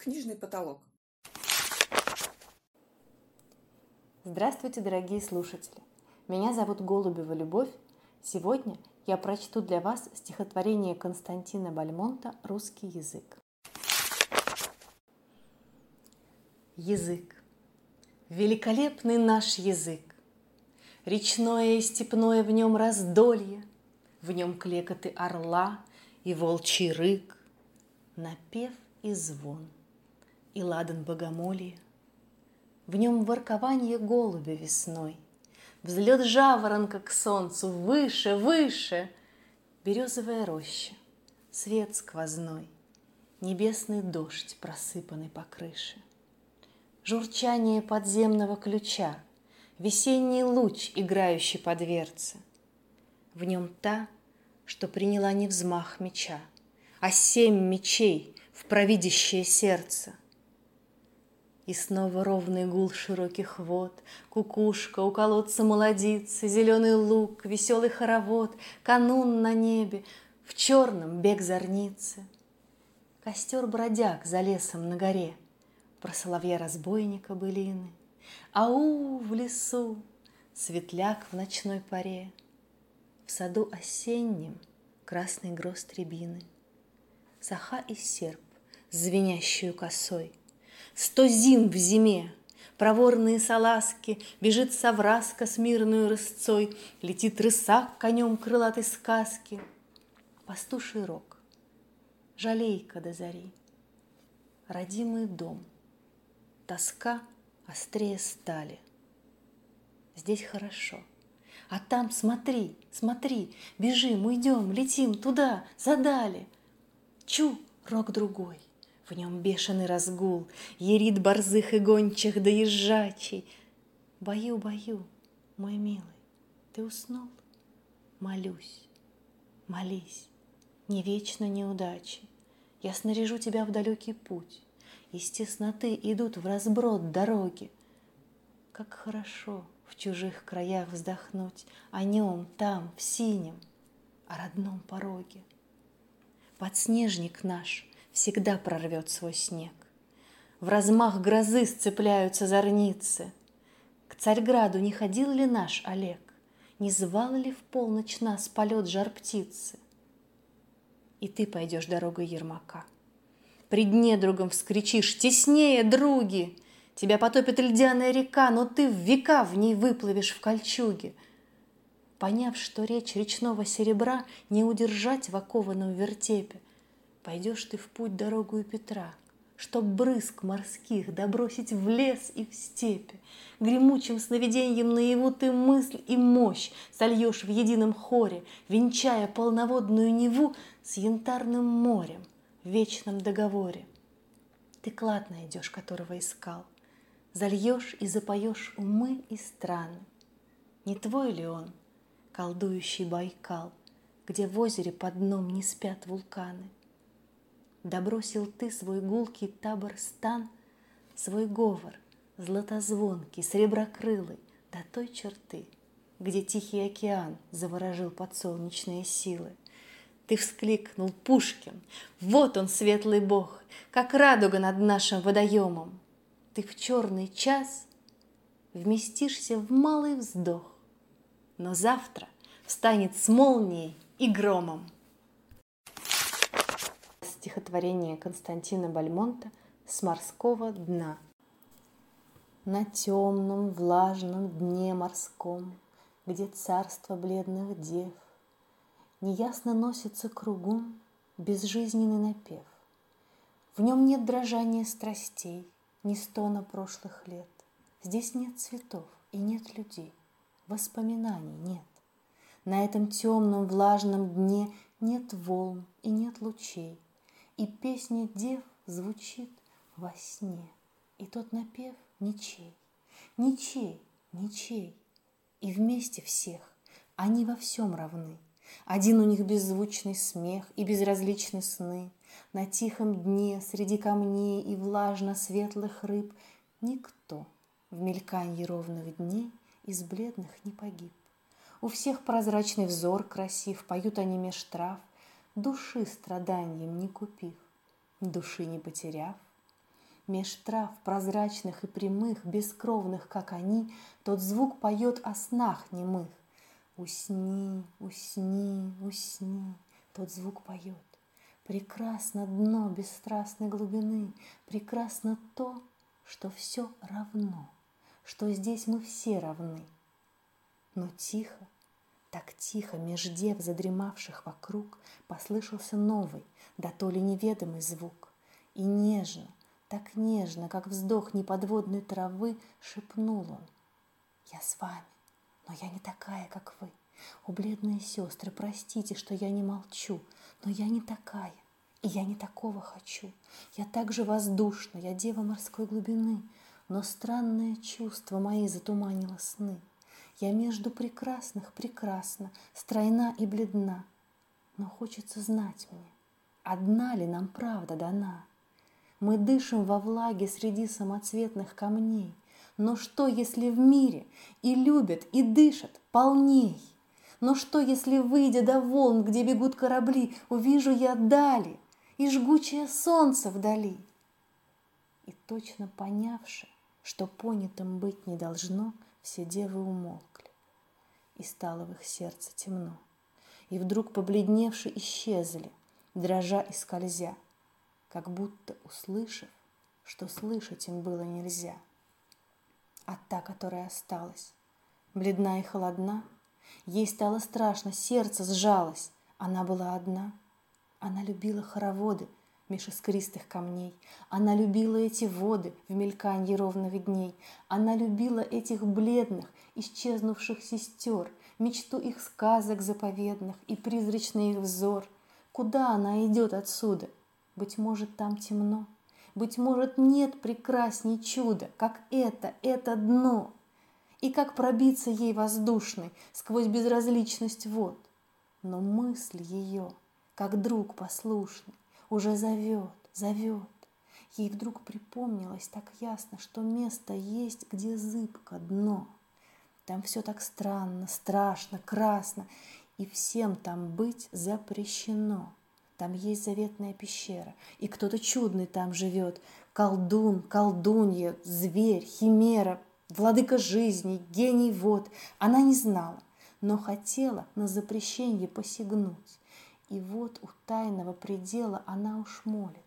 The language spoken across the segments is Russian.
Книжный потолок. Здравствуйте, дорогие слушатели! Меня зовут Голубева Любовь. Сегодня я прочту для вас стихотворение Константина Бальмонта «Русский язык». Язык. Великолепный наш язык. Речное и степное в нем раздолье, В нем клекоты орла и волчий рык, Напев и звон – и ладан богомолия. В нем воркование голубя весной, Взлет жаворонка к солнцу выше, выше, Березовая роща, свет сквозной, Небесный дождь, просыпанный по крыше. Журчание подземного ключа, Весенний луч, играющий по дверце. В нем та, что приняла не взмах меча, А семь мечей в провидящее сердце. И снова ровный гул широких вод, Кукушка, у колодца молодица, Зеленый лук, веселый хоровод, Канун на небе, в черном бег зорницы. Костер бродяг за лесом на горе, Про соловья-разбойника былины. Ау, в лесу, светляк в ночной паре, В саду осеннем красный гроз рябины, Саха и серп, звенящую косой — Сто зим в зиме, проворные салазки, Бежит совраска с мирную рысцой, Летит рысак конем крылатой сказки. Пастуший рог, жалейка до зари, Родимый дом, тоска острее стали. Здесь хорошо, а там смотри, смотри, Бежим, уйдем, летим туда, задали. Чу, рог другой, в нем бешеный разгул, Ерит борзых и гончих доезжачий. Бою, бою, мой милый, ты уснул? Молюсь, молись, не вечно неудачи. Я снаряжу тебя в далекий путь. Из тесноты идут в разброд дороги. Как хорошо в чужих краях вздохнуть О нем там, в синем, о родном пороге. Подснежник наш — всегда прорвет свой снег. В размах грозы сцепляются зорницы. К Царьграду не ходил ли наш Олег? Не звал ли в полночь нас полет жар птицы? И ты пойдешь дорогой Ермака. Пред недругом вскричишь «Теснее, други!» Тебя потопит льдяная река, но ты в века в ней выплывешь в кольчуге. Поняв, что речь речного серебра не удержать в окованном вертепе, Пойдешь ты в путь дорогу Петра, Чтоб брызг морских добросить в лес и в степи. Гремучим сновиденьем наяву ты мысль и мощь Сольешь в едином хоре, Венчая полноводную Неву С янтарным морем в вечном договоре. Ты клад найдешь, которого искал, Зальешь и запоешь умы и страны. Не твой ли он, колдующий Байкал, Где в озере под дном не спят вулканы — Добросил ты свой гулкий табор стан, Свой говор, златозвонкий, среброкрылый, До той черты, где Тихий океан Заворожил подсолнечные силы. Ты вскликнул, Пушкин, вот он, светлый бог, Как радуга над нашим водоемом. Ты в черный час вместишься в малый вздох, Но завтра встанет с молнией и громом стихотворение Константина Бальмонта «С морского дна». На темном влажном дне морском, Где царство бледных дев, Неясно носится кругом Безжизненный напев. В нем нет дрожания страстей, Ни стона прошлых лет. Здесь нет цветов и нет людей, Воспоминаний нет. На этом темном влажном дне Нет волн и нет лучей, и песня дев звучит во сне, И тот напев ничей, ничей, ничей. И вместе всех они во всем равны. Один у них беззвучный смех и безразличны сны. На тихом дне среди камней и влажно-светлых рыб Никто в мельканье ровных дней из бледных не погиб. У всех прозрачный взор красив, поют они меж трав, души страданием не купив, души не потеряв. Меж трав прозрачных и прямых, бескровных, как они, Тот звук поет о снах немых. Усни, усни, усни, тот звук поет. Прекрасно дно бесстрастной глубины, Прекрасно то, что все равно, Что здесь мы все равны. Но тихо, так тихо, меж дев, задремавших вокруг, Послышался новый, да то ли неведомый звук. И нежно, так нежно, как вздох неподводной травы, Шепнул он. Я с вами, но я не такая, как вы. О, бледные сестры, простите, что я не молчу, но я не такая, и я не такого хочу. Я так же воздушна, я дева морской глубины, но странное чувство мои затуманило сны. Я между прекрасных прекрасна, стройна и бледна, но хочется знать мне, одна ли нам правда дана. Мы дышим во влаге среди самоцветных камней, но что, если в мире и любят, и дышат полней? Но что, если, выйдя до волн, где бегут корабли, увижу я дали и жгучее солнце вдали? И точно понявши, что понятым быть не должно, все девы умолкли, и стало в их сердце темно. И вдруг побледневши исчезли, дрожа и скользя, как будто услышав, что слышать им было нельзя. А та, которая осталась, бледна и холодна, Ей стало страшно, сердце сжалось. Она была одна. Она любила хороводы меж искристых камней. Она любила эти воды в мельканье ровных дней. Она любила этих бледных, исчезнувших сестер, мечту их сказок заповедных и призрачный их взор. Куда она идет отсюда? Быть может, там темно. Быть может, нет прекрасней чуда, как это, это дно и как пробиться ей воздушной сквозь безразличность вод. Но мысль ее, как друг послушный, уже зовет, зовет. Ей вдруг припомнилось так ясно, что место есть, где зыбко дно. Там все так странно, страшно, красно, и всем там быть запрещено. Там есть заветная пещера, и кто-то чудный там живет. Колдун, колдунья, зверь, химера, владыка жизни, гений вод, она не знала, но хотела на запрещение посягнуть. И вот у тайного предела она уж молит.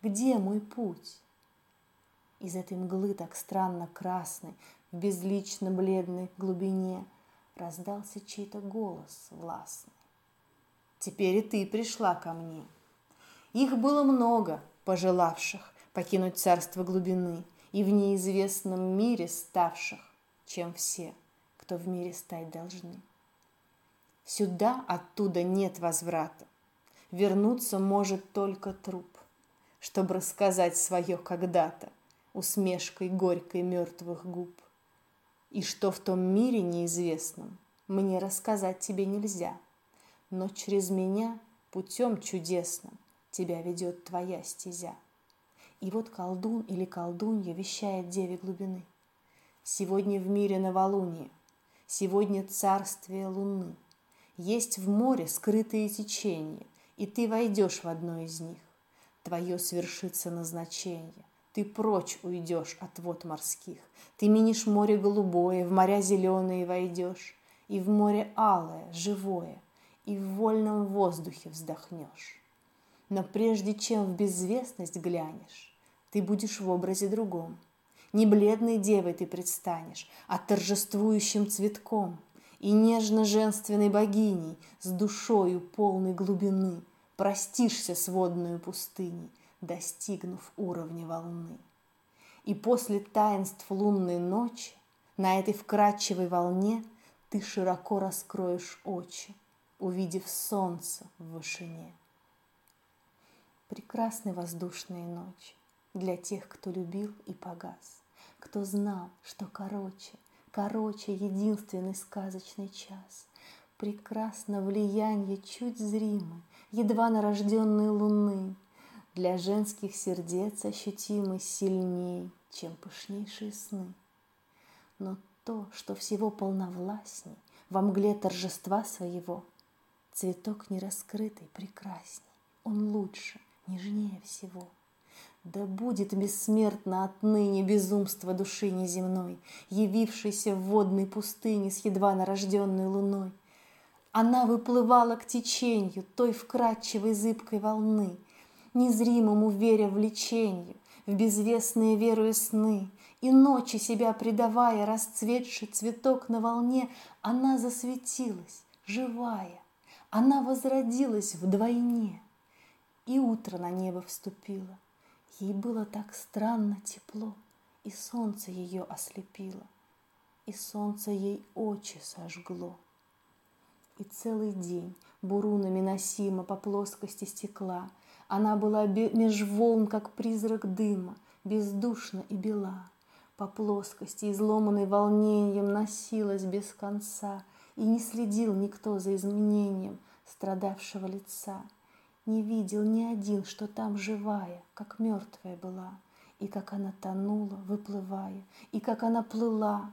Где мой путь? Из этой мглы так странно красной, в безлично бледной глубине раздался чей-то голос властный. Теперь и ты пришла ко мне. Их было много, пожелавших покинуть царство глубины – и в неизвестном мире ставших, чем все, кто в мире стать должны. Сюда оттуда нет возврата. Вернуться может только труп, чтобы рассказать свое когда-то усмешкой горькой мертвых губ. И что в том мире неизвестном, мне рассказать тебе нельзя, но через меня путем чудесным тебя ведет твоя стезя. И вот колдун или колдунья вещает деве глубины. Сегодня в мире новолуние, сегодня царствие луны. Есть в море скрытые течения, и ты войдешь в одно из них. Твое свершится назначение. Ты прочь уйдешь от вод морских. Ты минишь море голубое, в моря зеленые войдешь. И в море алое, живое, и в вольном воздухе вздохнешь. Но прежде чем в безвестность глянешь, ты будешь в образе другом. Не бледной девой ты предстанешь, а торжествующим цветком и нежно-женственной богиней с душою полной глубины простишься с водной пустыней, достигнув уровня волны. И после таинств лунной ночи на этой вкрадчивой волне ты широко раскроешь очи, увидев солнце в вышине. Прекрасны воздушные ночи для тех, кто любил и погас, кто знал, что короче, короче единственный сказочный час. Прекрасно влияние чуть зримой, едва нарожденной луны, для женских сердец ощутимы сильней, чем пышнейшие сны. Но то, что всего полновластней, во мгле торжества своего, цветок нераскрытый прекрасней, он лучше, нежнее всего — Да будет бессмертно отныне безумство души неземной, Явившейся в водной пустыне с едва нарожденной луной. Она выплывала к течению той вкрадчивой зыбкой волны, Незримому веря влечению, в безвестные веру и сны, И ночи себя предавая, расцветший цветок на волне, Она засветилась, живая, она возродилась вдвойне, И утро на небо вступило, Ей было так странно тепло, И солнце ее ослепило, И солнце ей очи сожгло. И целый день бурунами носима По плоскости стекла, Она была меж волн, как призрак дыма, Бездушна и бела. По плоскости, изломанной волнением, Носилась без конца, И не следил никто за изменением Страдавшего лица — не видел ни один, что там живая, как мертвая была, И как она тонула, выплывая, и как она плыла.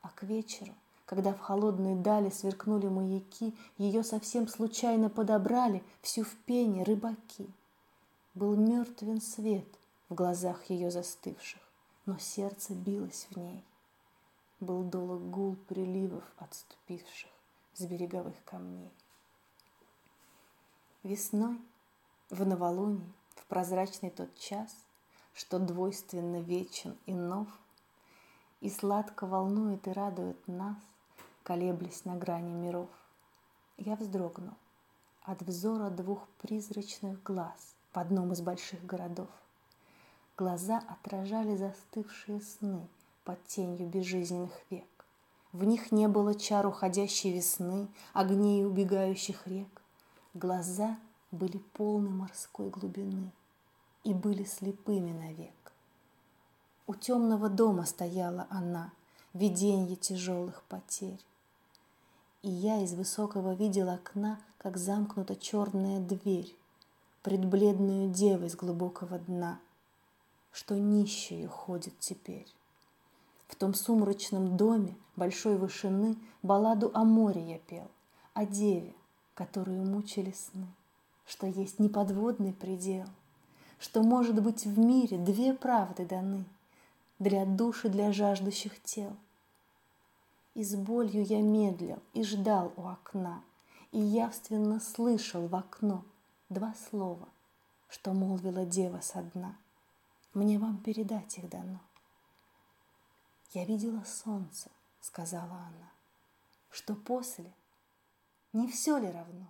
А к вечеру, когда в холодной дали сверкнули маяки, Ее совсем случайно подобрали всю в пене рыбаки. Был мертвен свет в глазах ее застывших, Но сердце билось в ней. Был долг гул приливов отступивших с береговых камней. Весной, в новолунии, в прозрачный тот час, Что двойственно вечен и нов, И сладко волнует и радует нас, Колеблясь на грани миров. Я вздрогнул от взора двух призрачных глаз В одном из больших городов. Глаза отражали застывшие сны Под тенью безжизненных век. В них не было чар уходящей весны, Огней убегающих рек. Глаза были полны морской глубины и были слепыми навек. У темного дома стояла она, виденье тяжелых потерь. И я из высокого видел окна, как замкнута черная дверь, Пред бледную девой с глубокого дна, Что нищую ходит теперь. В том сумрачном доме большой вышины Балладу о море я пел, о деве, которую мучили сны, что есть неподводный предел, что, может быть, в мире две правды даны для душ и для жаждущих тел. И с болью я медлил и ждал у окна, и явственно слышал в окно два слова, что молвила дева со дна. Мне вам передать их дано. Я видела солнце, сказала она, что после – не все ли равно?